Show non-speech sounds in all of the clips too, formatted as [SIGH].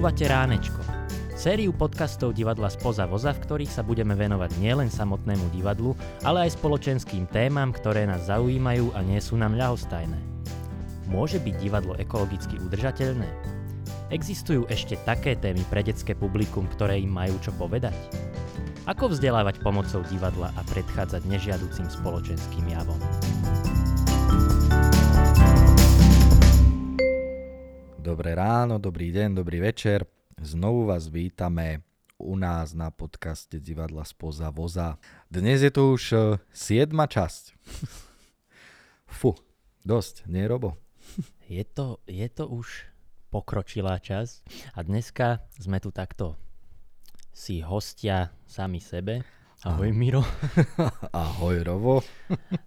Počúvate Ránečko. Sériu podcastov divadla Spoza voza, v ktorých sa budeme venovať nielen samotnému divadlu, ale aj spoločenským témam, ktoré nás zaujímajú a nie sú nám ľahostajné. Môže byť divadlo ekologicky udržateľné? Existujú ešte také témy pre detské publikum, ktoré im majú čo povedať? Ako vzdelávať pomocou divadla a predchádzať nežiaducim spoločenským javom? Dobré ráno, dobrý deň, dobrý večer. Znovu vás vítame u nás na podcaste Divadla spoza voza. Dnes je to už 7. E, časť. [LAUGHS] Fu, dosť, nie Robo? [LAUGHS] Je to, je to už pokročilá časť a dneska sme tu takto si hostia sami sebe. Ahoj Miro. [LAUGHS] Ahoj Robo.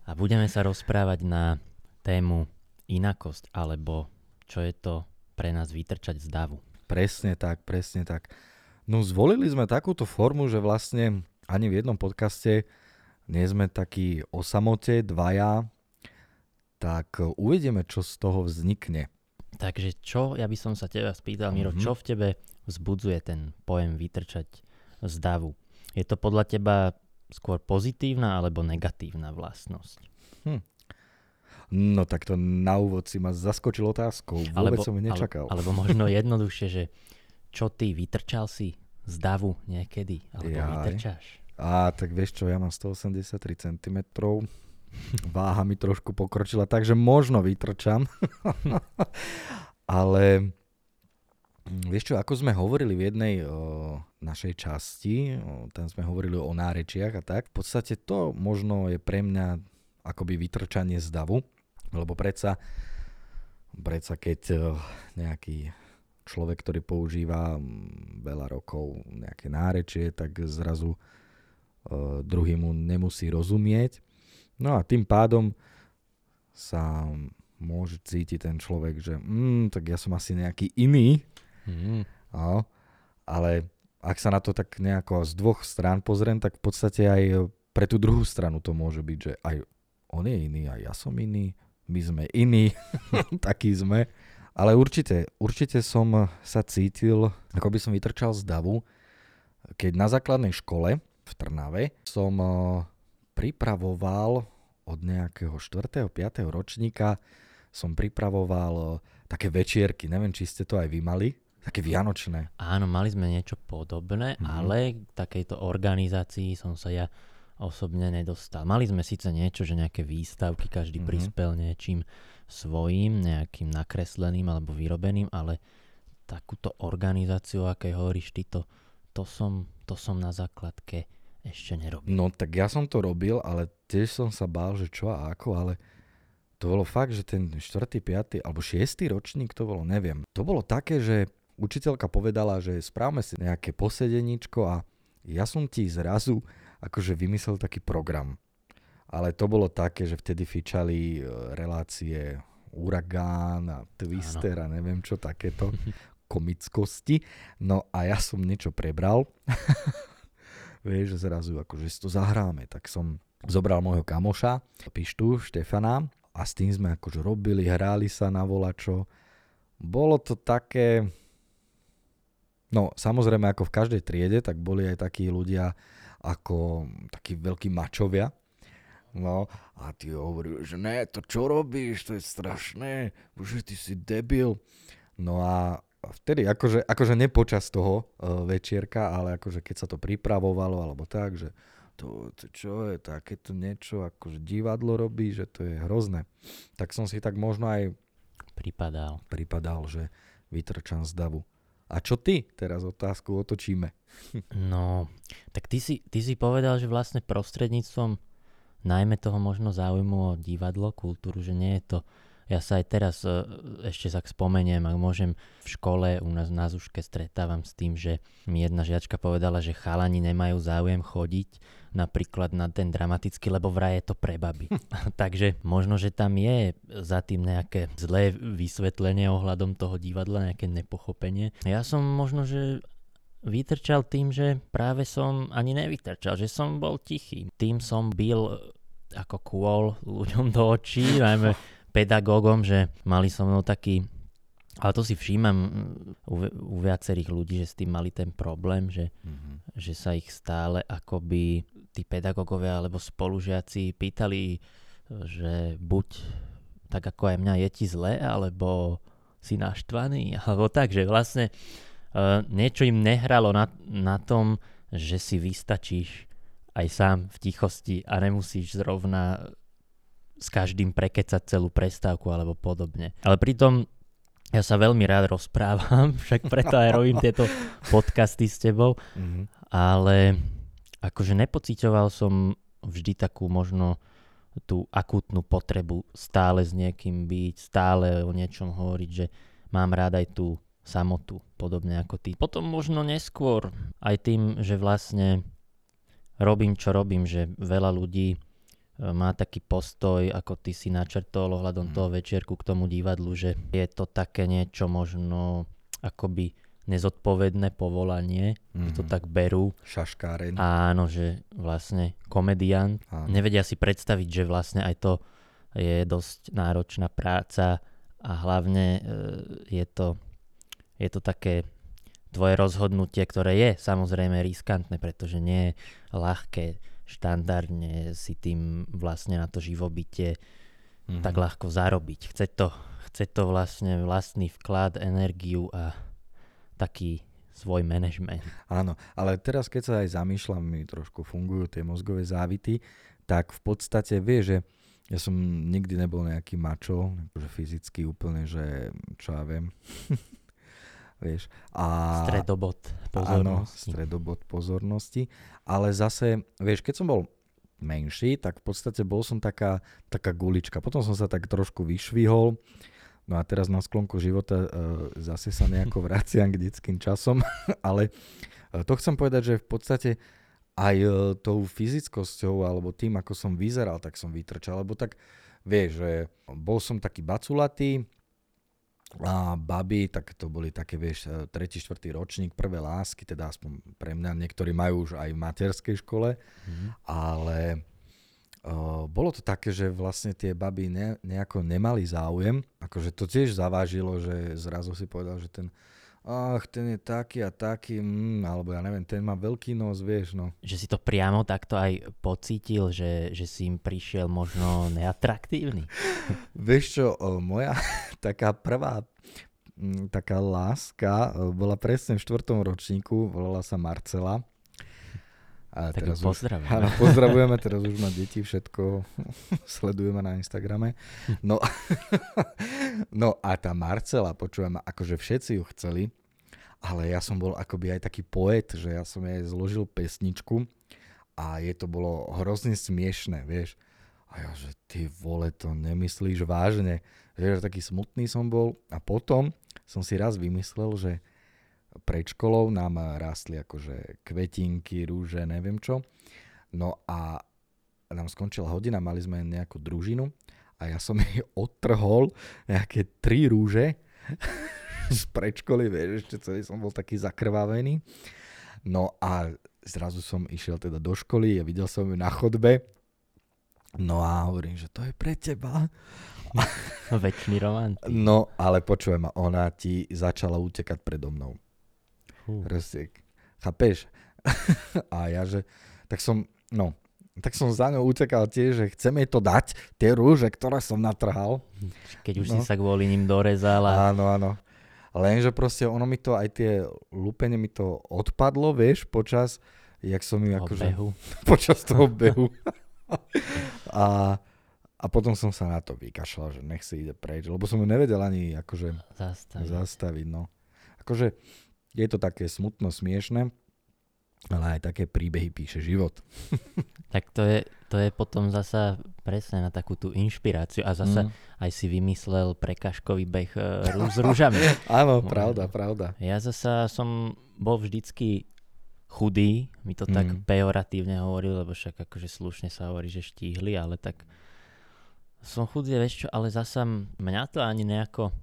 a budeme sa rozprávať na tému inakosť, alebo čo je to pre nás vytrčať z davu. Presne tak, presne tak. No zvolili sme takúto formu, že vlastne ani v jednom podcaste nie sme takí o samote, dvaja, tak uvedieme, čo z toho vznikne. Takže čo, ja by som sa teba spýtal, Miro, mm-hmm. čo v tebe vzbudzuje ten pojem vytrčať z davu? Je to podľa teba skôr pozitívna alebo negatívna vlastnosť? Hm. No tak to na úvod si ma zaskočil otázkou. Vôbec alebo, som nečakal. Ale, alebo možno [LAUGHS] jednoduchšie, že čo ty, vytrčal si z davu niekedy? Alebo Jaj. vytrčáš? A tak vieš čo, ja mám 183 cm. [LAUGHS] Váha mi trošku pokročila, takže možno vytrčam. [LAUGHS] ale vieš čo, ako sme hovorili v jednej o, našej časti, o, tam sme hovorili o nárečiach a tak, v podstate to možno je pre mňa akoby vytrčanie z davu. Lebo predsa, predsa keď eh, nejaký človek, ktorý používa mm, veľa rokov nejaké nárečie, tak zrazu uh, druhý mu nemusí rozumieť. No a tým pádom sa môže cítiť ten človek, že mm, tak ja som asi nejaký iný. Mm. No, ale ak sa na to tak nejako z dvoch strán pozriem, tak v podstate aj pre tú druhú stranu to môže byť, že aj on je iný, aj ja som iný, my sme iní, [LAUGHS] takí sme. Ale určite, určite som sa cítil, ako by som vytrčal z davu, keď na základnej škole v Trnave som eh, pripravoval od nejakého 4. 5. ročníka som pripravoval eh, také večierky, neviem, či ste to aj vy mali, také vianočné. Áno, mali sme niečo podobné, mm-hmm. ale k takejto organizácii som sa ja osobne nedostal. Mali sme síce niečo, že nejaké výstavky, každý mm-hmm. prispel niečím svojím, nejakým nakresleným alebo vyrobeným, ale takúto organizáciu, aké hovoríš ty, to, to, som, to som na základke ešte nerobil. No tak ja som to robil, ale tiež som sa bál, že čo a ako, ale to bolo fakt, že ten 4., 5. alebo 6. ročník to bolo, neviem. To bolo také, že učiteľka povedala, že správme si nejaké posedeníčko a ja som ti zrazu akože vymyslel taký program. Ale to bolo také, že vtedy fičali e, relácie Uragán a Twister Áno. a neviem čo takéto [LAUGHS] komickosti. No a ja som niečo prebral. [LAUGHS] Vieš, zrazu akože si to zahráme. Tak som zobral môjho kamoša, Pištu, Štefana a s tým sme akože robili, hráli sa na volačo. Bolo to také... No, samozrejme, ako v každej triede, tak boli aj takí ľudia, ako takí veľkí mačovia. No a ty hovoril, že ne, to čo robíš, to je strašné, že ty si debil. No a vtedy akože, akože nepočas toho uh, večierka, ale akože keď sa to pripravovalo alebo tak, že to, to čo je takéto niečo, akože divadlo robí, že to je hrozné. Tak som si tak možno aj pripadal, pripadal že vytrčam z davu. A čo ty? Teraz otázku otočíme. No, tak ty si, ty si povedal, že vlastne prostredníctvom najmä toho možno záujmu o divadlo, kultúru, že nie je to ja sa aj teraz uh, ešte sa spomeniem, ak môžem, v škole u nás na Zuške stretávam s tým, že mi jedna žiačka povedala, že chalani nemajú záujem chodiť napríklad na ten dramatický, lebo vraj je to pre baby. [LAUGHS] Takže možno, že tam je za tým nejaké zlé vysvetlenie ohľadom toho divadla, nejaké nepochopenie. Ja som možno, že vytrčal tým, že práve som ani nevytrčal, že som bol tichý. Tým som byl ako kôl ľuďom do očí, najmä [LAUGHS] pedagógom, že mali so mnou taký Ale to si všímam u, u viacerých ľudí, že s tým mali ten problém, že, Mm-hmm. že sa ich stále akoby tí pedagógovia alebo spolužiaci pýtali, že buď tak ako aj mňa je ti zle, alebo si naštvaný, [LAUGHS] alebo tak, že vlastne uh, niečo im nehralo na, na tom, že si vystačíš aj sám v tichosti a nemusíš zrovna s každým prekecať celú prestávku alebo podobne. Ale pritom ja sa veľmi rád rozprávam, [LAUGHS] však preto aj robím tieto podcasty s tebou, Mm-hmm. ale akože nepocitoval som vždy takú možno tú akútnu potrebu stále s niekým byť, stále o niečom hovoriť, že mám rád aj tú samotu, podobne ako ty. Potom možno neskôr aj tým, že vlastne robím, čo robím, že veľa ľudí má taký postoj, ako ty si načrtol ohľadom Mhm. toho večierku k tomu divadlu, že je to také niečo možno akoby nezodpovedné povolanie, mm-hmm. že to Mhm. tak berú. Šaškáren. Áno, že vlastne komediant. Áno. Nevedia si predstaviť, že vlastne aj to je dosť náročná práca a hlavne e, je to, je to také tvoje rozhodnutie, ktoré je samozrejme riskantné, pretože nie je ľahké štandardne si tým vlastne na to živobytie Mhm. tak ľahko zarobiť. Chce to, chce to vlastne vlastný vklad, energiu a taký svoj manažment. Áno, ale teraz keď sa aj zamýšľam, mi trošku fungujú tie mozgové závity, tak v podstate vie, že ja som nikdy nebol nejaký mačo, akože fyzicky úplne, že čo ja viem. [LAUGHS] vieš. A, Stredobod Áno, pozornosti. stredobod pozornosti. Ale zase, vieš, keď som bol menší, tak v podstate bol som taká, taká gulička. Potom som sa tak trošku vyšvihol. No a teraz na sklonku života e, zase sa nejako [LAUGHS] vraciam k detským časom. [LAUGHS] Ale e, to chcem povedať, že v podstate aj e, tou fyzickosťou alebo tým, ako som vyzeral, tak som vytrčal. Lebo tak vieš, že bol som taký baculatý, a baby, tak to boli také, vieš, e, tretí, štvrtý ročník, prvé lásky, teda aspoň pre mňa, niektorí majú už aj v materskej škole, Mhm. ale uh, bolo to také, že vlastne tie baby ne, nejako nemali záujem, akože to tiež zavážilo, že zrazu si povedal, že ten ach, ten je taký a taký, mm, alebo ja neviem, ten má veľký nos, vieš, no. Že si to priamo takto aj pocítil, že, že si im prišiel možno neatraktívny. [LAUGHS] Vieš čo, moja [LAUGHS] taká prvá mm, taká láska bola presne v štvrtom ročníku, volala sa Marcela. A Tak ju už, pozdravujeme. áno, pozdravujeme, teraz už má deti, všetko [LAUGHS] sledujeme na Instagrame. No, [LAUGHS] no a tá Marcela, počujem, akože všetci ju chceli, ale ja som bol akoby aj taký poet, že ja som jej zložil pesničku a je to bolo hrozne smiešné, vieš. A ja, že ty vole, to nemyslíš vážne. Že taký smutný som bol a potom som si raz vymyslel, že pred školou nám rastli akože kvetinky, rúže, neviem čo. No a nám skončila hodina, mali sme nejakú družinu a ja som [LAUGHS] jej odtrhol nejaké tri rúže [LAUGHS] z predškoly, vieš, ešte celý som bol taký zakrvavený. No a zrazu som išiel teda do školy a videl som ju na chodbe. No a hovorím, že to je pre teba. [LAUGHS] Väčší romantik. No, ale počujem ma, ona ti začala utekať predo mnou. Fú. Chápeš? [LAUGHS] a ja, že, tak som, no, tak som za ňou utekal tiež, že chcem jej to dať, tie rúže, ktoré som natrhal. Keď už No. si sa kvôli ním dorezal a Áno, áno. Lenže proste ono mi to, aj tie lúpenie mi to odpadlo, vieš, počas, jak som ju akože, [LAUGHS] počas toho behu. [LAUGHS] a, a potom som sa na to vykašľal, že nech si ide preč, lebo som ju nevedel ani akože Zastaviť. zastaviť, no. Akože je to také smutno, smiešne, ale aj také príbehy píše život. [LAUGHS] Tak to je, to je potom zasa presne na takú tú inšpiráciu a zasa Mm. aj si vymyslel prekažkový beh e, s rúžami. [LAUGHS] Áno, No. pravda, pravda. Ja zasa som bol vždycky chudý, mi to tak Mm. pejoratívne hovoril, lebo však akože slušne sa hovorí, že štíhli, ale tak som chudý, vieš čo, ale zasa mňa to ani nejako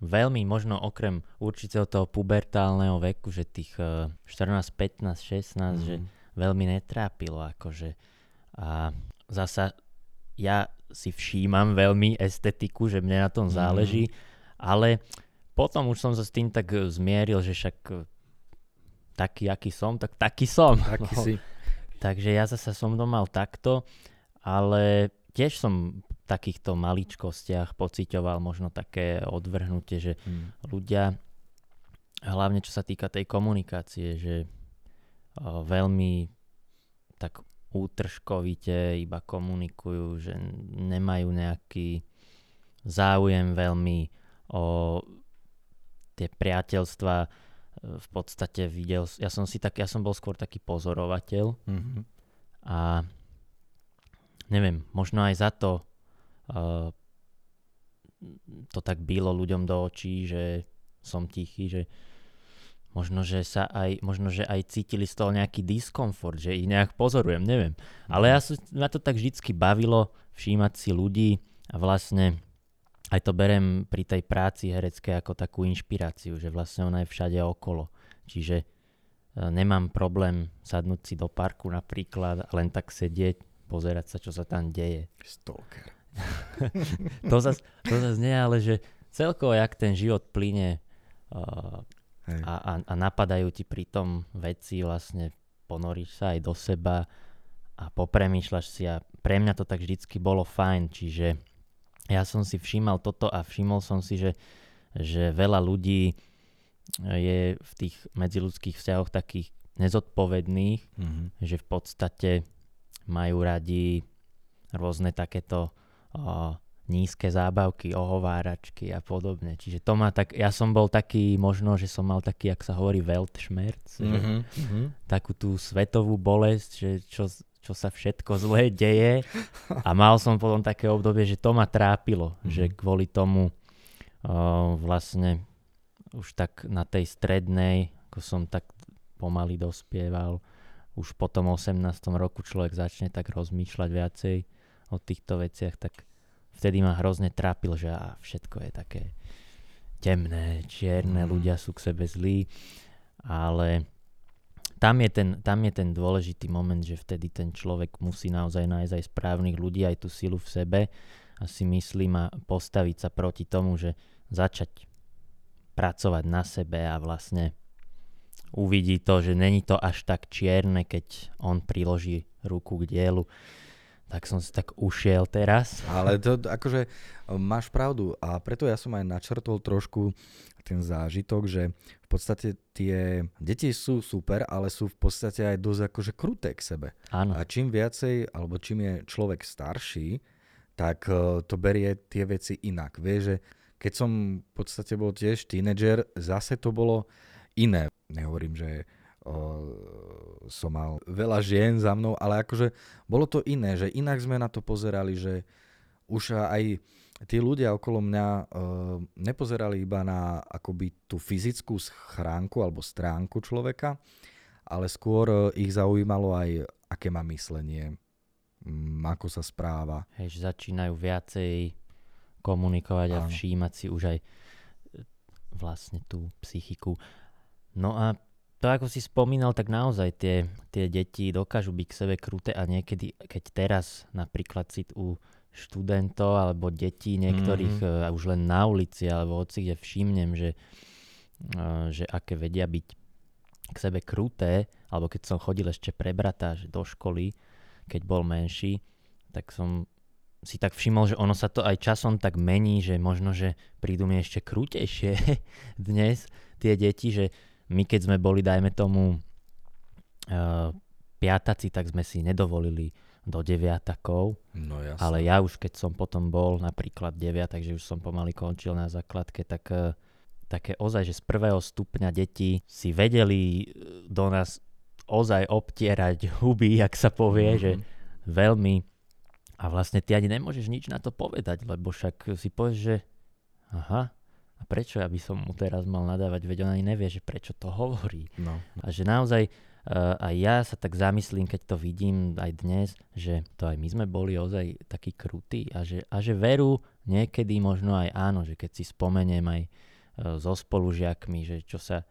veľmi, možno okrem určitého toho pubertálneho veku, že tých eh, 14, 15, 16, že Mhm. veľmi netrápilo akože. A zasa ja si všímam veľmi estetiku, že mne na tom záleží, ale potom už som sa s tým tak e, zmieril, že však e, taký, aký som, tak taký som. Taký no. si. Takže ja zase som to mal takto, ale tiež som takýchto maličkostiach pocitoval možno také odvrhnutie, že hmm. ľudia, hlavne čo sa týka tej komunikácie, že veľmi tak útržkovite iba komunikujú, že nemajú nejaký záujem veľmi o tie priateľstva e, v podstate videl, ja som si tak, ja som bol skôr taký pozorovateľ mm-hmm. a neviem, možno aj za to to tak bylo ľuďom do očí, že som tichý, že možno, že sa aj, možno, že aj cítili z toho nejaký diskomfort, že ich nejak pozorujem, neviem. Ale ja som, ma to tak vždycky bavilo všímať si ľudí a vlastne aj to berem pri tej práci hereckej ako takú inšpiráciu, že vlastne ona je všade okolo. Čiže e, nemám problém sadnúť si do parku napríklad a len tak sedieť, pozerať sa, čo sa tam deje. Stalker. [LAUGHS] to zase to zas nie, ale že celkovo, jak ten život plyne uh, a, a, a napadajú ti pri tom veci, vlastne ponoríš sa aj do seba a popremýšľaš si a pre mňa to tak vždycky bolo fajn, čiže ja som si všímal toto a všimol som si, že, že veľa ľudí je v tých medziludských vzťahoch takých nezodpovedných, mm-hmm. že v podstate majú radi rôzne takéto o, nízke zábavky, ohováračky a podobne. Čiže to má tak, ja som bol taký, možno, že som mal taký, ak sa hovorí, Weltschmerz, mm-hmm. takú tú svetovú bolesť, že čo, čo sa všetko zlé deje a mal som potom také obdobie, že to ma trápilo, mm. že kvôli tomu uh, vlastne už tak na tej strednej, ako som tak pomaly dospieval, už po tom 18. roku človek začne tak rozmýšľať viacej o týchto veciach, tak vtedy ma hrozne trápil, že a všetko je také temné, čierne, mm. ľudia sú k sebe zlí, ale tam je, ten, tam je ten dôležitý moment, že vtedy ten človek musí naozaj nájsť aj správnych ľudí, aj tú silu v sebe a si myslím a postaviť sa proti tomu, že začať pracovať na sebe a vlastne uvidí to, že není to až tak čierne, keď on priloží ruku k dielu. Tak som si tak ušiel teraz. Ale to akože máš pravdu a preto ja som aj načrtol trošku ten zážitok, že v podstate tie deti sú super, ale sú v podstate aj dosť akože kruté k sebe. Áno. A čím viacej, alebo čím je človek starší, tak uh, to berie tie veci inak. Vieš, že keď som v podstate bol tiež tínedžer, zase to bolo iné. Nehovorím, že som mal veľa žien za mnou, ale akože bolo to iné, že inak sme na to pozerali, že už aj tí ľudia okolo mňa uh, nepozerali iba na akoby tú fyzickú schránku alebo stránku človeka, ale skôr uh, ich zaujímalo aj, aké má myslenie, um, ako sa správa. Hej, že začínajú viacej komunikovať Áno. a všímať si už aj vlastne tú psychiku. No a to, ako si spomínal, tak naozaj tie, tie deti dokážu byť k sebe kruté a niekedy, keď teraz napríklad si u študentov alebo detí niektorých mm-hmm. uh, už len na ulici alebo hoci kde všimnem, že, uh, že aké vedia byť k sebe kruté, alebo keď som chodil ešte pre brata do školy, keď bol menší, tak som si tak všimol, že ono sa to aj časom tak mení, že možno, že prídu mi ešte krútejšie [LAUGHS] dnes tie deti, že my keď sme boli, dajme tomu, uh, piataci, tak sme si nedovolili do deviatakov. No jasne. Ale ja už keď som potom bol napríklad deviat, takže už som pomaly končil na základke, tak uh, také ozaj, že z prvého stupňa deti si vedeli e, do nás ozaj obtierať [LAUGHS] huby, jak sa povie, mm-hmm. že veľmi a vlastne ty ani nemôžeš nič na to povedať, lebo však si povieš, že aha, a prečo ja by som mu teraz mal nadávať, veď on ani nevie, že prečo to hovorí. No. A že naozaj Uh, a ja sa tak zamyslím, keď to vidím aj dnes, že to aj my sme boli ozaj takí krutí a že, a že veru niekedy možno aj áno, že keď si spomeniem aj uh, so spolužiakmi, že čo sa,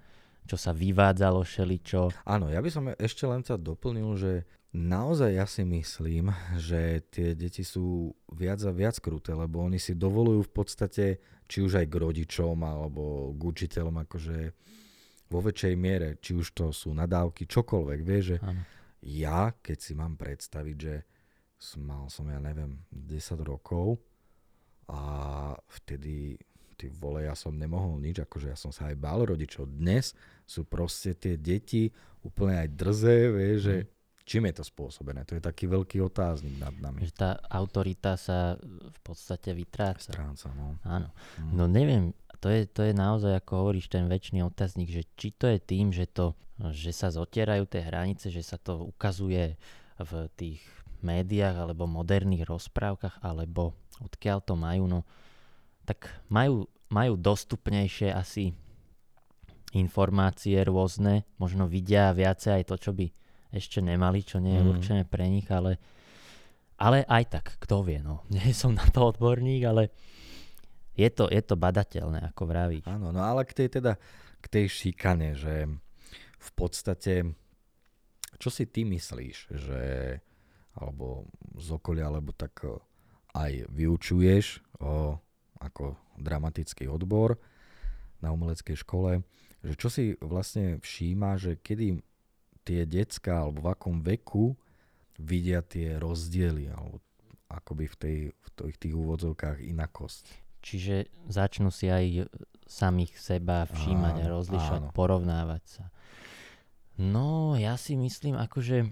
čo sa vyvádzalo šeličo. Áno, ja by som ešte len sa doplnil, že naozaj ja si myslím, že tie deti sú viac a viac kruté, lebo oni si dovolujú v podstate, či už aj k rodičom alebo k učiteľom, akože vo väčšej miere, či už to sú nadávky, čokoľvek, vieš, že ano. ja, keď si mám predstaviť, že mal som, ja neviem, 10 rokov a vtedy ty vole, ja som nemohol nič, akože ja som sa aj bál rodičov. Dnes sú proste tie deti úplne aj drze, vieš, že mhm. Čím je to spôsobené? To je taký veľký otáznik nad nami. Že tá autorita sa v podstate vytráca. Stráca, no. Áno. Mm. No neviem, to je, to je naozaj, ako hovoríš, ten väčší otáznik, že či to je tým, že, to, že sa zotierajú tie hranice, že sa to ukazuje v tých médiách alebo moderných rozprávkach, alebo odkiaľ to majú, no tak majú, majú dostupnejšie asi informácie rôzne, možno vidia viacej aj to, čo by ešte nemali, čo nie je mm. určené pre nich, ale, ale aj tak, kto vie, no. [LAUGHS] Nie som na to odborník, ale je to, je to badateľné, ako vravíš. Áno, no ale k tej teda, k tej šikane, že v podstate, čo si ty myslíš, že alebo z okolia, alebo tak aj vyučuješ o ako dramatický odbor na umeleckej škole, že čo si vlastne všíma, že kedy tie decka alebo v akom veku vidia tie rozdiely alebo akoby v, tej, v tých, tých úvodzovkách inakosť. Čiže začnú si aj samých seba všímať áno, a rozlišať, áno. porovnávať sa. No, ja si myslím, akože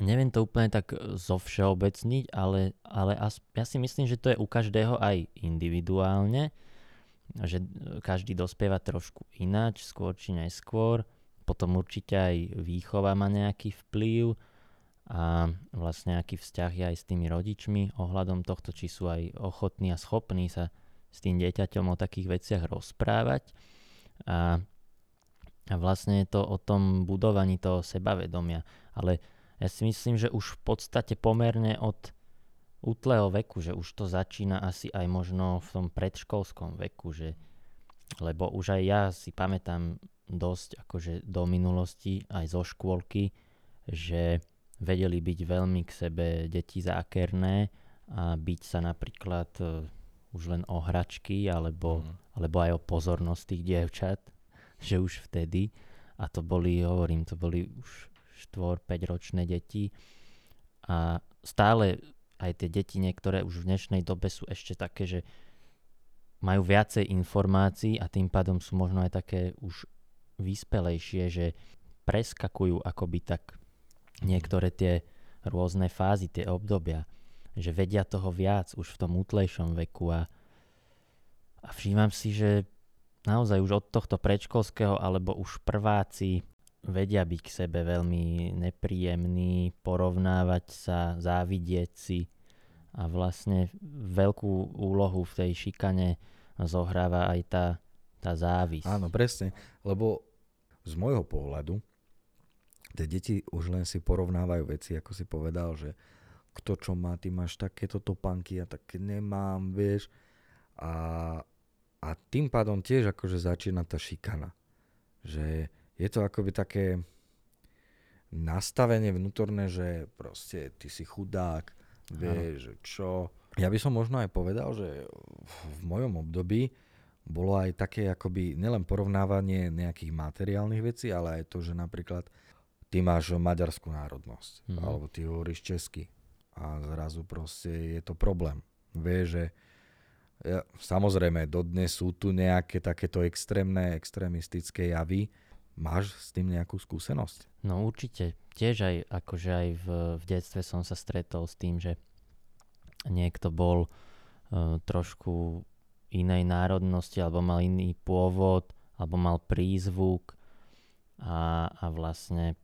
neviem to úplne tak e, zo všeobecniť, ale, ale as, ja si myslím, že to je u každého aj individuálne, že každý dospieva trošku ináč, skôr či neskôr. Potom určite aj výchova má nejaký vplyv a vlastne nejaký vzťah je aj s tými rodičmi ohľadom tohto, či sú aj ochotní a schopní sa s tým dieťaťom o takých veciach rozprávať. A, a vlastne je to o tom budovaní toho sebavedomia. Ale ja si myslím, že už v podstate pomerne od útleho veku, že už to začína asi aj možno v tom predškolskom veku, že, lebo už aj ja si pamätám dosť akože do minulosti aj zo škôlky, že vedeli byť veľmi k sebe deti zákerné a byť sa napríklad uh, už len o hračky alebo, mm. alebo aj o pozornosť tých dievčat, [LAUGHS] že už vtedy a to boli, hovorím, to boli už 4-5 ročné deti a stále aj tie deti niektoré už v dnešnej dobe sú ešte také, že majú viacej informácií a tým pádom sú možno aj také už vyspelejšie, že preskakujú akoby tak niektoré tie rôzne fázy, tie obdobia, že vedia toho viac už v tom útlejšom veku a, a všímam si, že naozaj už od tohto predškolského alebo už prváci vedia byť k sebe veľmi nepríjemní, porovnávať sa, závidieť si a vlastne veľkú úlohu v tej šikane zohráva aj tá, tá závisť. Áno, presne, lebo z môjho pohľadu tie deti už len si porovnávajú veci, ako si povedal, že kto čo má, ty máš takéto topanky a také nemám, vieš. A, a tým pádom tiež akože začína tá šikana. Že je to akoby také nastavenie vnútorné, že proste ty si chudák, vieš, že čo. Ja by som možno aj povedal, že v mojom období bolo aj také akoby nielen porovnávanie nejakých materiálnych vecí, ale aj to, že napríklad ty máš maďarskú národnosť, mm. alebo ty hovoríš česky a zrazu proste je to problém. Vieš, že ja, samozrejme, dodnes sú tu nejaké takéto extrémne, extrémistické javy, Máš s tým nejakú skúsenosť? No určite. Tiež aj, akože aj v, v detstve som sa stretol s tým, že niekto bol uh, trošku inej národnosti, alebo mal iný pôvod, alebo mal prízvuk a, a vlastne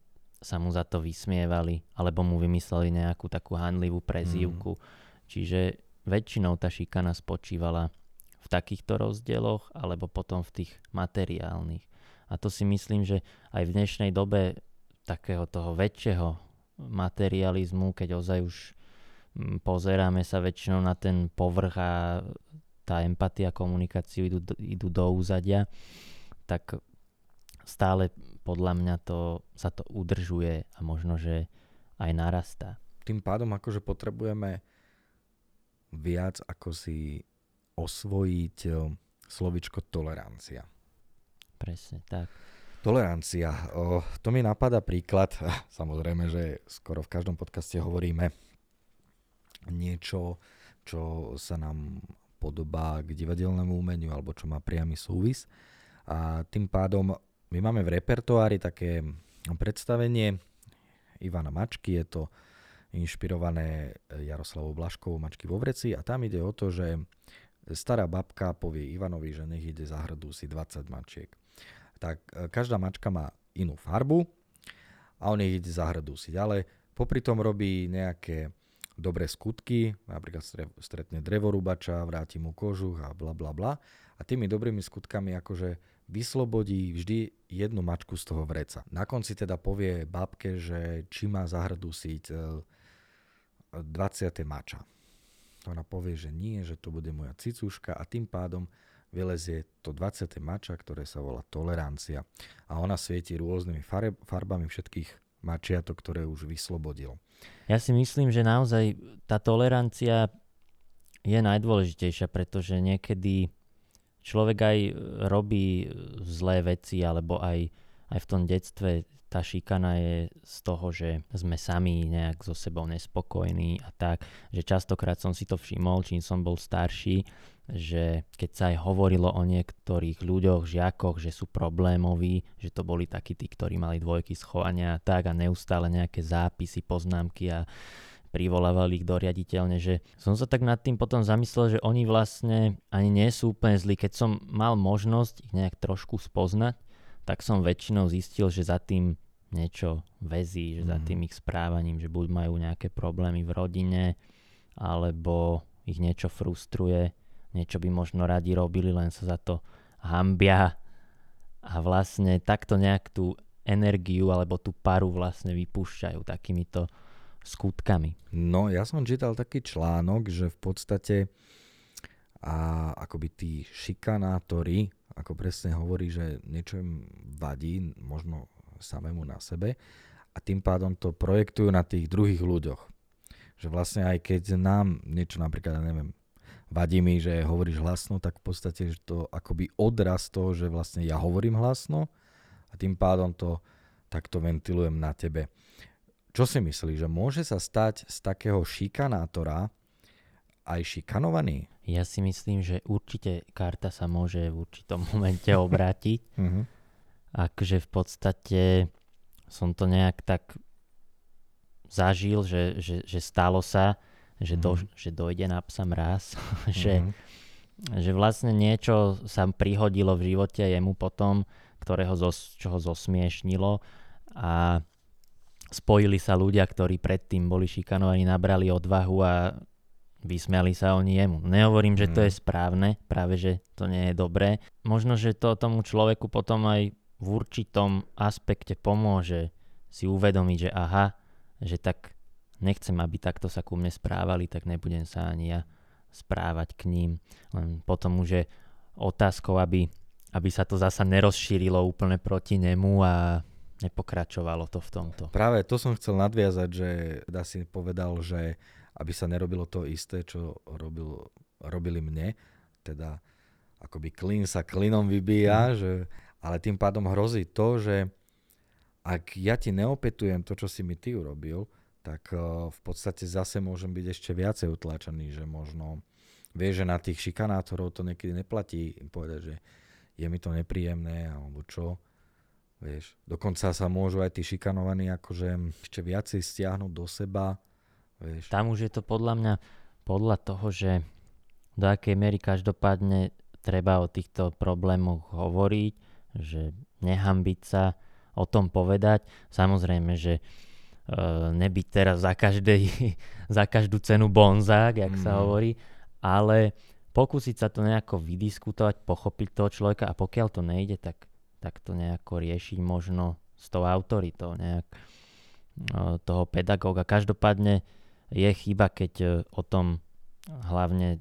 sa mu za to vysmievali, alebo mu vymysleli nejakú takú handlivú prezývku. Mm. Čiže väčšinou tá šikana spočívala v takýchto rozdieloch, alebo potom v tých materiálnych. A to si myslím, že aj v dnešnej dobe takého toho väčšieho materializmu, keď ozaj už pozeráme sa väčšinou na ten povrch a tá empatia, komunikáciu idú, idú do úzadia, tak stále podľa mňa to, sa to udržuje a možno, že aj narastá. Tým pádom akože potrebujeme viac ako si osvojiť eh, slovičko tolerancia. Presne tak. Tolerancia. O, to mi napadá príklad. [LAUGHS] Samozrejme, že skoro v každom podcaste hovoríme niečo, čo sa nám podobá k divadelnému umeniu alebo čo má priamy súvis. A tým pádom my máme v repertoári také predstavenie Ivana Mačky, je to inšpirované Jaroslavou Blaškovou Mačky vo vreci a tam ide o to, že stará babka povie Ivanovi, že nech ide za hrdu si 20 mačiek tak e, každá mačka má inú farbu a on ich ide zahradú si ďalej. Popri tom robí nejaké dobré skutky, napríklad stretne drevorúbača, vráti mu kožuch a bla bla bla. A tými dobrými skutkami akože vyslobodí vždy jednu mačku z toho vreca. Na konci teda povie babke, že či má zahradusiť 20. E, mača. Ona povie, že nie, že to bude moja cicúška a tým pádom vylezie to 20. mača, ktoré sa volá tolerancia. A ona svieti rôznymi farbami všetkých mačiatok, ktoré už vyslobodil. Ja si myslím, že naozaj tá tolerancia je najdôležitejšia, pretože niekedy človek aj robí zlé veci, alebo aj, aj v tom detstve tá šikana je z toho, že sme sami nejak so sebou nespokojní a tak, že častokrát som si to všimol, čím som bol starší, že keď sa aj hovorilo o niektorých ľuďoch, žiakoch, že sú problémoví, že to boli takí tí, ktorí mali dvojky schovania a tak a neustále nejaké zápisy, poznámky a privolávali ich do riaditeľne, že som sa tak nad tým potom zamyslel, že oni vlastne ani nie sú úplne zlí. Keď som mal možnosť ich nejak trošku spoznať, tak som väčšinou zistil, že za tým niečo vezí, že mm. za mhm. tým ich správaním, že buď majú nejaké problémy v rodine, alebo ich niečo frustruje, niečo by možno radi robili, len sa za to hambia a vlastne takto nejak tú energiu alebo tú paru vlastne vypúšťajú takýmito skutkami. No, ja som čítal taký článok, že v podstate a akoby tí šikanátori, ako presne hovorí, že niečo im vadí, možno samému na sebe a tým pádom to projektujú na tých druhých ľuďoch. Že vlastne aj keď nám niečo napríklad, ja neviem, vadí mi, že hovoríš hlasno, tak v podstate že to akoby odraz toho, že vlastne ja hovorím hlasno a tým pádom to takto ventilujem na tebe. Čo si myslíš, že môže sa stať z takého šikanátora aj šikanovaný? Ja si myslím, že určite karta sa môže v určitom momente obrátiť. [LAUGHS] mm Akže v podstate som to nejak tak zažil, že, že, že stalo sa, že, do, mm. že dojde na psa mraz, [LAUGHS] že, mm. že vlastne niečo sa prihodilo v živote jemu potom, ktorého zos, čo ho zosmiešnilo a spojili sa ľudia, ktorí predtým boli šikanovaní, nabrali odvahu a vysmiali sa oni jemu. Nehovorím, že to je mhm. správne, práve že to nie je dobré. Možno, že to tomu človeku potom aj v určitom aspekte pomôže si uvedomiť, že aha, že tak nechcem, aby takto sa ku mne správali, tak nebudem sa ani ja správať k ním. Len potom už je otázkou, aby, aby sa to zasa nerozšírilo úplne proti nemu a nepokračovalo to v tomto. Práve to som chcel nadviazať, že dá si povedal, že aby sa nerobilo to isté, čo robil, robili mne, teda akoby klin sa klinom vybíja, mm. že, ale tým pádom hrozí to, že ak ja ti neopetujem to, čo si mi ty urobil, tak eh, v podstate zase môžem byť ešte viacej utlačený, že možno vieš, že na tých šikanátorov to niekedy neplatí povedať, že je mi to nepríjemné alebo čo. Vieš, dokonca sa môžu aj tí šikanovaní akože ešte viacej stiahnuť do seba. Vieš. Tam už je to podľa mňa podľa toho, že do akej miery každopádne treba o týchto problémoch hovoriť, že nehambiť sa, o tom povedať. Samozrejme, že nebyť teraz za, každej, [LAUGHS] za každú cenu bonzák, jak mm. sa mhm. hovorí, ale pokúsiť sa to nejako vydiskutovať, pochopiť toho človeka a pokiaľ to nejde, tak, tak to nejako riešiť možno s tou autoritou nejak uh, toho pedagóga. Každopádne je chyba, keď uh, o tom hlavne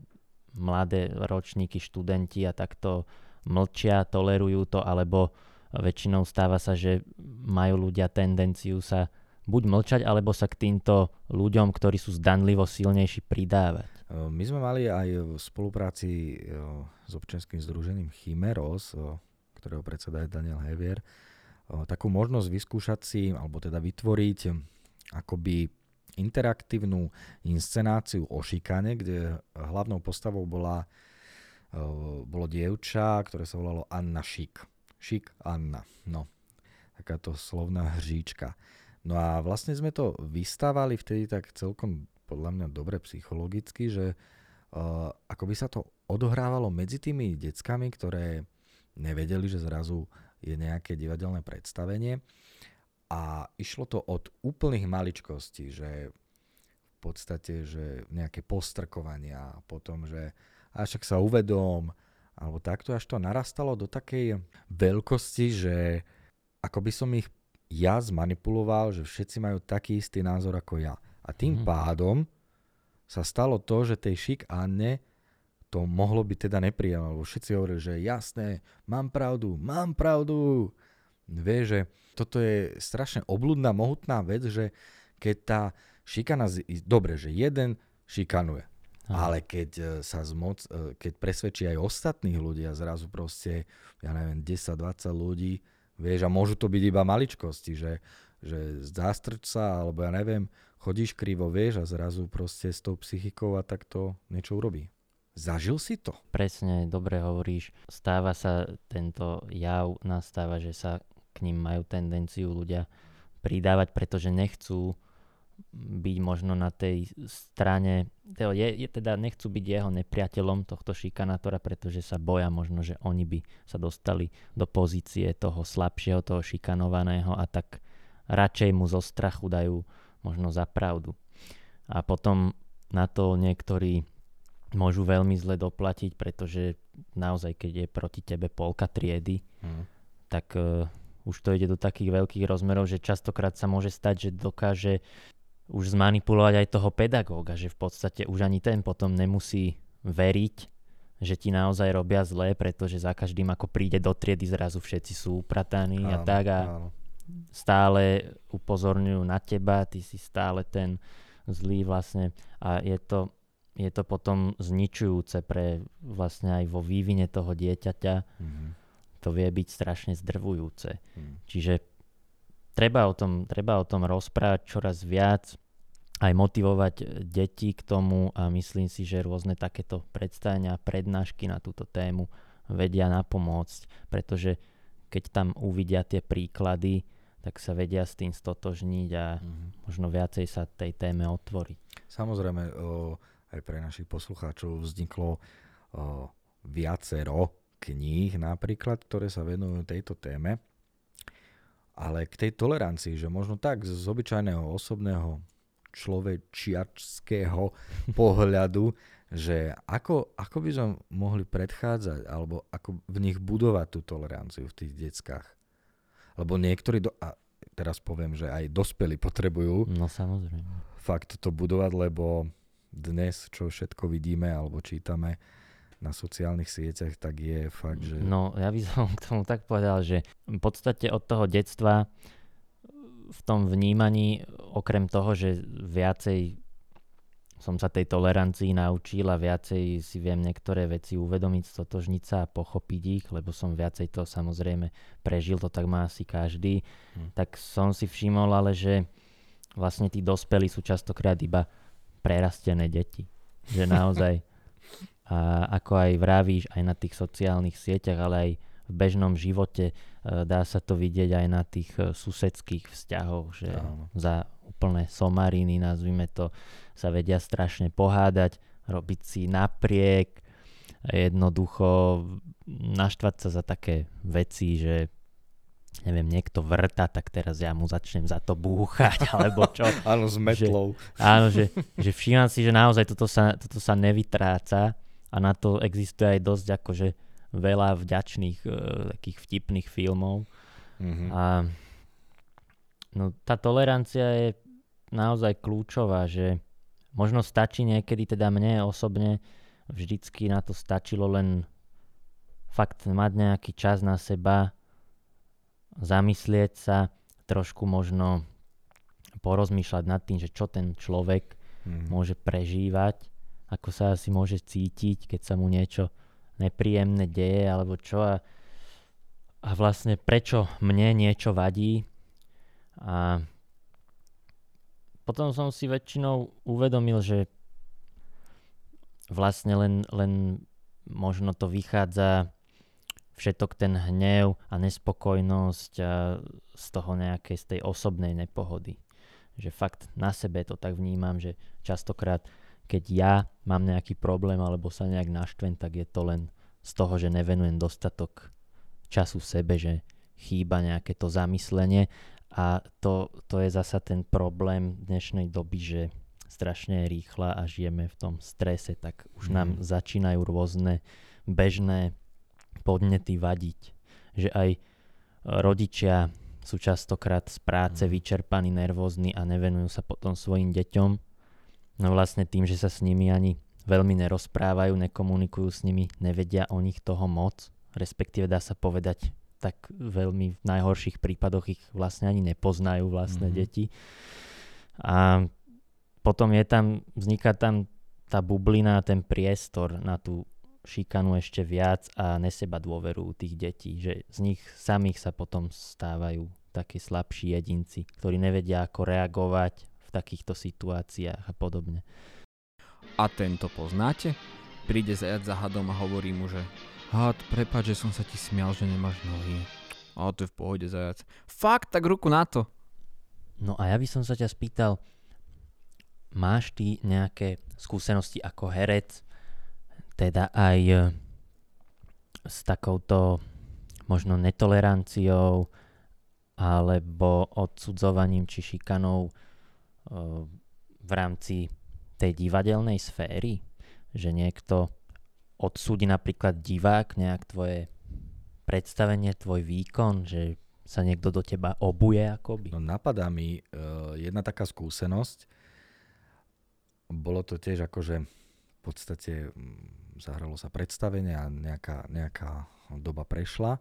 mladé ročníky, študenti a takto mlčia, tolerujú to, alebo väčšinou stáva sa, že majú ľudia tendenciu sa buď mlčať, alebo sa k týmto ľuďom, ktorí sú zdanlivo silnejší, pridávať. My sme mali aj v spolupráci s občianským združením Chimeros, ktorého predseda je Daniel Hevier, takú možnosť vyskúšať si, alebo teda vytvoriť akoby interaktívnu inscenáciu o šikane, kde hlavnou postavou bola, bolo dievča, ktoré sa volalo Anna Šik. Šik Anna. No, takáto slovná hříčka. No a vlastne sme to vystávali vtedy tak celkom podľa mňa dobre psychologicky, že uh, ako by sa to odohrávalo medzi tými deckami, ktoré nevedeli, že zrazu je nejaké divadelné predstavenie. A išlo to od úplných maličkostí, že v podstate, že nejaké postrkovania, potom, že a však sa uvedom, alebo takto, až to narastalo do takej veľkosti, že ako by som ich ja zmanipuloval, že všetci majú taký istý názor ako ja. A tým mm-hmm. pádom sa stalo to, že tej šik Anne to mohlo byť teda nepríjemné, lebo všetci hovorili, že jasné, mám pravdu, mám pravdu. Vie, že toto je strašne obludná, mohutná vec, že keď tá šikana, dobre, že jeden šikanuje, Aha. ale keď e, sa zmoc, e, keď presvedčí aj ostatných ľudí a zrazu proste, ja neviem, 10-20 ľudí, vieš, a môžu to byť iba maličkosti, že, že zástrč sa, alebo ja neviem, chodíš krivo, vieš, a zrazu proste s tou psychikou a takto niečo urobí. Zažil si to? Presne, dobre hovoríš. Stáva sa tento jav, nastáva, že sa k ním majú tendenciu ľudia pridávať, pretože nechcú byť možno na tej strane, je, je teda nechcú byť jeho nepriateľom tohto šikanátora, pretože sa boja možno, že oni by sa dostali do pozície toho slabšieho, toho šikanovaného a tak radšej mu zo strachu dajú možno za pravdu. A potom na to niektorí môžu veľmi zle doplatiť, pretože naozaj, keď je proti tebe polka triedy, mm. tak uh, už to ide do takých veľkých rozmerov, že častokrát sa môže stať, že dokáže už zmanipulovať aj toho pedagóga, že v podstate už ani ten potom nemusí veriť, že ti naozaj robia zlé, pretože za každým ako príde do triedy zrazu všetci sú uprataní áno, a tak a áno. stále upozorňujú na teba, ty si stále ten zlý vlastne a je to je to potom zničujúce pre vlastne aj vo vývine toho dieťaťa. Mm-hmm. To vie byť strašne zdrvujúce. Mm. Čiže treba o, tom, treba o tom rozprávať čoraz viac, aj motivovať deti k tomu a myslím si, že rôzne takéto predstavenia, prednášky na túto tému vedia napomôcť, pretože keď tam uvidia tie príklady, tak sa vedia s tým stotožniť a mm-hmm. možno viacej sa tej téme otvoriť. Samozrejme, o, aj pre našich poslucháčov vzniklo o, viacero kníh napríklad, ktoré sa venujú tejto téme. Ale k tej tolerancii, že možno tak z obyčajného osobného človečiačského [LAUGHS] pohľadu, že ako, ako by sme mohli predchádzať alebo ako v nich budovať tú toleranciu v tých deckách. Lebo niektorí, do, a teraz poviem, že aj dospelí potrebujú no, samozrejme. fakt to budovať, lebo dnes, čo všetko vidíme alebo čítame na sociálnych sieťach, tak je fakt, že... No, ja by som [LAUGHS] k tomu tak povedal, že v podstate od toho detstva v tom vnímaní, okrem toho, že viacej som sa tej tolerancii naučil a viacej si viem niektoré veci uvedomiť, stotožniť sa a pochopiť ich, lebo som viacej to samozrejme prežil, to tak má asi každý, hm. tak som si všimol ale, že vlastne tí dospelí sú častokrát iba prerastené deti. Že naozaj, [LAUGHS] a ako aj vravíš, aj na tých sociálnych sieťach, ale aj v bežnom živote e, dá sa to vidieť aj na tých e, susedských vzťahoch, že Áno. za úplné somariny, nazvime to, sa vedia strašne pohádať, robiť si napriek, jednoducho naštvať sa za také veci, že neviem, niekto vrta, tak teraz ja mu začnem za to búchať, [LAUGHS] alebo čo. áno, s metlou. Že, áno, že, [LAUGHS] že všímam si, že naozaj toto sa, toto sa nevytráca a na to existuje aj dosť akože veľa vďačných uh, takých vtipných filmov. Mm-hmm. A no, tá tolerancia je naozaj kľúčová, že možno stačí niekedy, teda mne osobne vždycky na to stačilo len fakt mať nejaký čas na seba, zamyslieť sa, trošku možno porozmýšľať nad tým, že čo ten človek Mm. môže prežívať, ako sa asi môže cítiť, keď sa mu niečo nepríjemné deje, alebo čo a, a vlastne prečo mne niečo vadí. A potom som si väčšinou uvedomil, že vlastne len, len možno to vychádza všetok ten hnev a nespokojnosť a z toho nejakej z tej osobnej nepohody. Že fakt na sebe to tak vnímam, že častokrát keď ja mám nejaký problém alebo sa nejak naštvem, tak je to len z toho, že nevenujem dostatok času sebe, že chýba nejaké to zamyslenie a to, to je zasa ten problém dnešnej doby, že strašne je rýchla a žijeme v tom strese, tak už mm. nám začínajú rôzne bežné podnety vadiť. Že aj rodičia sú častokrát z práce mm. vyčerpaní, nervózni a nevenujú sa potom svojim deťom. No vlastne tým, že sa s nimi ani veľmi nerozprávajú, nekomunikujú s nimi, nevedia o nich toho moc, respektíve dá sa povedať tak veľmi v najhorších prípadoch ich vlastne ani nepoznajú vlastné mm. deti. A potom je tam, vzniká tam tá bublina, ten priestor na tú šikanu ešte viac a neseba dôveru tých detí, že z nich samých sa potom stávajú takí slabší jedinci, ktorí nevedia ako reagovať v takýchto situáciách a podobne. A tento poznáte? Príde zajac za hadom a hovorí mu, že Had, prepáč, že som sa ti smial, že nemáš nohy. A to je v pohode zajac. Fakt, tak ruku na to. No a ja by som sa ťa spýtal, máš ty nejaké skúsenosti ako herec, teda aj e, s takouto možno netoleranciou alebo odsudzovaním či šikanou v rámci tej divadelnej sféry, že niekto odsúdi napríklad divák nejak tvoje predstavenie, tvoj výkon, že sa niekto do teba obuje akoby? No napadá mi uh, jedna taká skúsenosť. Bolo to tiež akože v podstate um, zahralo sa predstavenie a nejaká, nejaká doba prešla.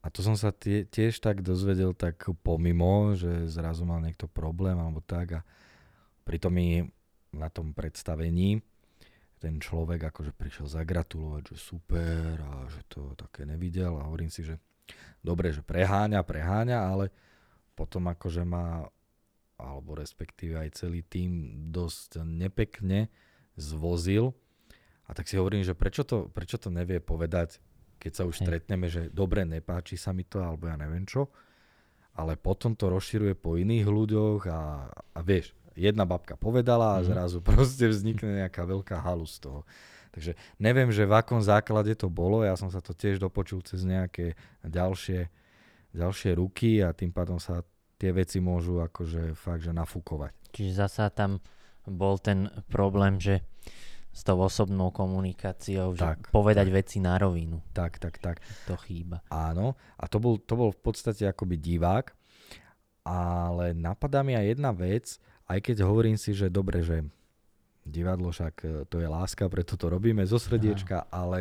A to som sa tie, tiež tak dozvedel tak pomimo, že zrazu mal niekto problém alebo tak a pritom mi na tom predstavení ten človek akože prišiel zagratulovať, že super a že to také nevidel a hovorím si, že dobre, že preháňa, preháňa, ale potom akože má alebo respektíve aj celý tým dosť nepekne zvozil a tak si hovorím, že prečo to, prečo to nevie povedať, keď sa už Hej. stretneme, že dobre, nepáči sa mi to, alebo ja neviem čo, ale potom to rozširuje po iných ľuďoch a, a vieš, jedna babka povedala a mhm. zrazu [LAUGHS] proste vznikne nejaká veľká halu z toho. Takže neviem, že v akom základe to bolo, ja som sa to tiež dopočul cez nejaké ďalšie, ďalšie ruky a tým pádom sa tie veci môžu akože fakt, že nafúkovať. Čiže zasa tam bol ten problém, že s tou osobnou komunikáciou, že tak, povedať tak. veci na rovinu. Tak, tak, tak. To chýba. Áno, a to bol, to bol v podstate akoby divák, ale napadá mi aj jedna vec, aj keď hovorím si, že dobre, že divadlo však e, to je láska, preto to robíme zo srdiečka, Aha. ale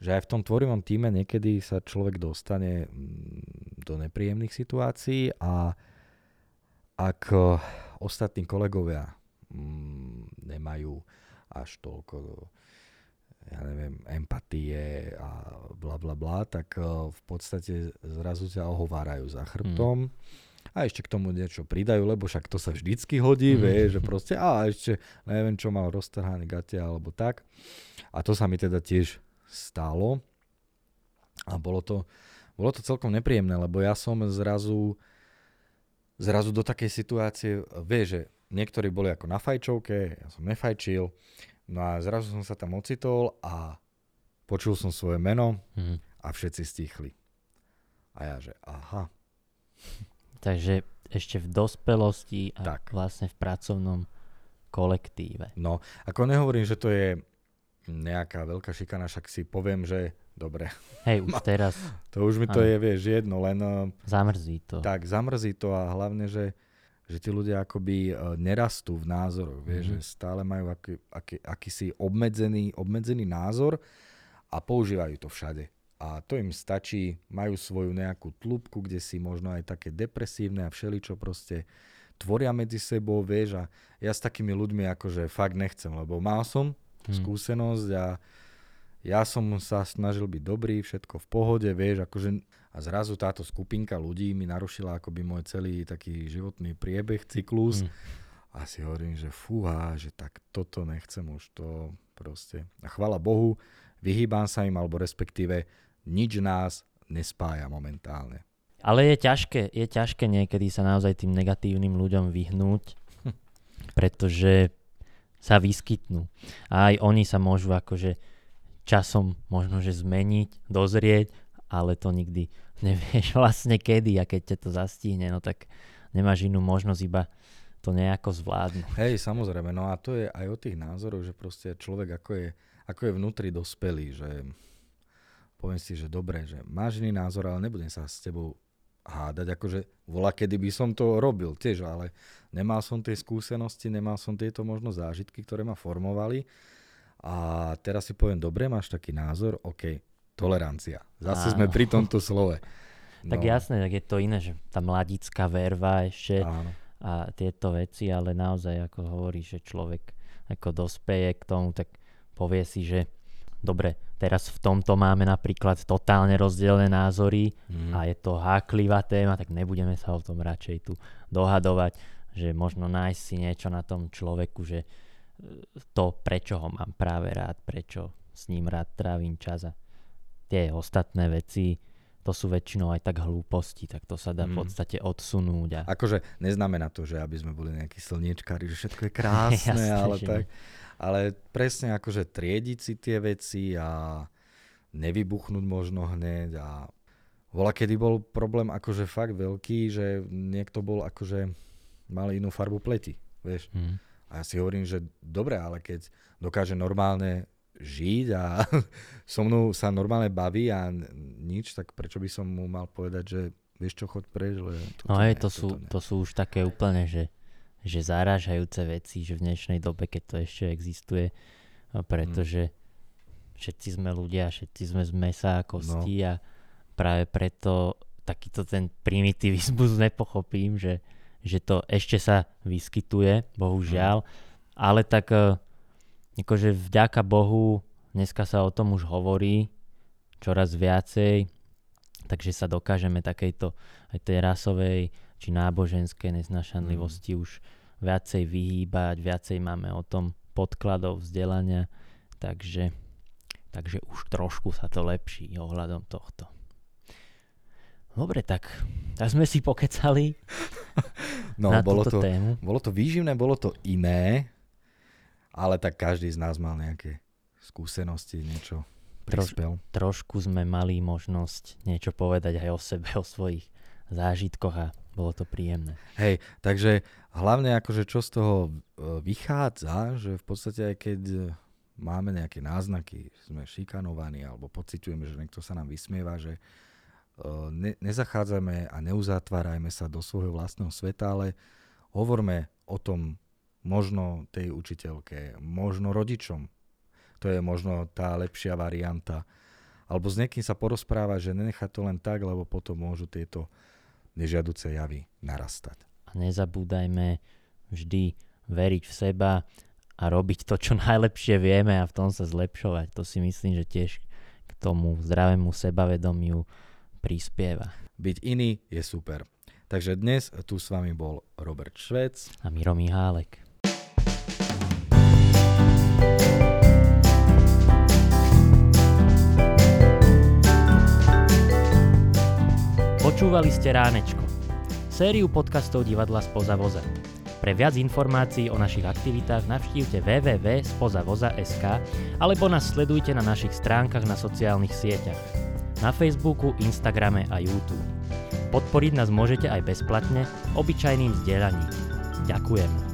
že aj v tom tvorivom týme niekedy sa človek dostane mm, do nepríjemných situácií a ak e, ostatní kolegovia mm, nemajú až toľko ja neviem, empatie a bla bla bla, tak e, v podstate zrazu ťa ohovárajú za chrbtom. Mm a ešte k tomu niečo pridajú, lebo však to sa vždycky hodí, mm. vie, že proste a ešte neviem čo mal roztrhané gate alebo tak. A to sa mi teda tiež stalo a bolo to, bolo to celkom nepríjemné, lebo ja som zrazu zrazu do takej situácie, vie, že niektorí boli ako na fajčovke, ja som nefajčil, no a zrazu som sa tam ocitol a počul som svoje meno mm. a všetci stichli. A ja, že aha. Takže ešte v dospelosti a tak. vlastne v pracovnom kolektíve. No, ako nehovorím, že to je nejaká veľká šikana, však si poviem, že dobre. Hej, už [LAUGHS] teraz. To už mi to je, vieš, jedno, len... Eh, zamrzí to. Tak, zamrzí to a hlavne, že, že tí ľudia akoby eh, nerastú v názoroch, vieš, mm-hmm. že stále majú aký, aký, akýsi obmedzený, obmedzený názor a používajú to všade. a to im stačí, majú svoju nejakú tlúbku, kde si možno aj také depresívne a všeličo proste tvoria medzi sebou, vieš, a ja s takými ľuďmi akože fakt nechcem, lebo mal som hmm. skúsenosť a ja som sa snažil byť dobrý, všetko v pohode, vieš, akože a zrazu táto skupinka ľudí mi narušila akoby môj celý taký životný priebeh, cyklus. Hmm. A si hovorím, že fúha, že tak toto nechcem už to proste. A chvala Bohu, vyhýbam sa im, alebo respektíve nič nás nespája momentálne. Ale je ťažké, je ťažké niekedy sa naozaj tým negatívnym ľuďom vyhnúť, [LAUGHS] pretože sa vyskytnú. A aj oni sa môžu akože časom možno, že zmeniť, dozrieť, ale to nikdy [LAUGHS] nevieš vlastne kedy a keď ťa to zastihne, no tak nemáš inú možnosť iba to nejako zvládnuť. Hej, samozrejme, no a to je aj o tých názoroch, že proste človek ako je, ako je vnútri dospelý, že poviem si, že dobre, že máš iný názor, ale nebudem sa s tebou hádať, akože volá, kedy by som to robil tiež, ale nemal som tie skúsenosti, nemal som tieto možno zážitky, ktoré ma formovali a teraz si poviem, dobre, máš taký názor, OK, tolerancia. Zase Áno. sme pri tomto slove. No. Tak jasné, tak je to iné, že tá mladická verva ešte Áno. a tieto veci, ale naozaj, ako hovorí, že človek ako dospeje k tomu, tak povie si, že dobre, teraz v tomto máme napríklad totálne rozdielne názory mm. a je to háklivá téma, tak nebudeme sa o tom radšej tu dohadovať, že možno nájsť si niečo na tom človeku, že to, prečo ho mám práve rád, prečo s ním rád trávim čas a tie ostatné veci, to sú väčšinou aj tak hlúposti, tak to sa dá v mm. podstate odsunúť. A... Akože neznamená to, že aby sme boli nejakí slniečkári, že všetko je krásne, [LAUGHS] Jasne, ale tak... Ne ale presne akože triediť si tie veci a nevybuchnúť možno hneď a bola kedy bol problém akože fakt veľký, že niekto bol akože mal inú farbu pleti, vieš. Mm. A ja si hovorím, že dobre, ale keď dokáže normálne žiť a [LAUGHS] so mnou sa normálne baví a nič, tak prečo by som mu mal povedať, že vieš čo, chod preč, le, No hej, to, sú, to sú už také úplne, že že zarážajúce veci, že v dnešnej dobe, keď to ešte existuje, pretože všetci sme ľudia, všetci sme z mesa a kosti no. a práve preto takýto ten primitivizmus nepochopím, že, že to ešte sa vyskytuje, bohužiaľ, mm. ale tak e, akože vďaka Bohu dneska sa o tom už hovorí čoraz viacej, takže sa dokážeme takejto aj tej rasovej či náboženskej neznašanlivosti mm. už viacej vyhýbať, viacej máme o tom podkladov vzdelania, takže, takže už trošku sa to lepší ohľadom tohto. Dobre, tak, tak sme si pokecali no, na bolo túto to, tému. Bolo to výživné, bolo to iné, ale tak každý z nás mal nejaké skúsenosti, niečo prispel. Troš, trošku sme mali možnosť niečo povedať aj o sebe, o svojich zážitkoch a bolo to príjemné. Hej, takže hlavne akože čo z toho e, vychádza, že v podstate aj keď máme nejaké náznaky, sme šikanovaní alebo pociťujeme, že niekto sa nám vysmieva, že ne, nezachádzame a neuzatvárajme sa do svojho vlastného sveta, ale hovorme o tom možno tej učiteľke, možno rodičom. To je možno tá lepšia varianta. Alebo s niekým sa porozpráva, že nenechá to len tak, lebo potom môžu tieto nežiaduce javy narastať. A nezabúdajme vždy veriť v seba a robiť to, čo najlepšie vieme a v tom sa zlepšovať. To si myslím, že tiež k tomu zdravému sebavedomiu prispieva. Byť iný je super. Takže dnes tu s vami bol Robert Švec a Miro Mihálek. Počúvali ste Ránečko, sériu podcastov divadla Spoza voza. Pre viac informácií o našich aktivitách navštívte www.spozavoza.sk alebo nás sledujte na našich stránkach na sociálnych sieťach na Facebooku, Instagrame a YouTube. Podporiť nás môžete aj bezplatne, obyčajným zdieľaním. Ďakujem.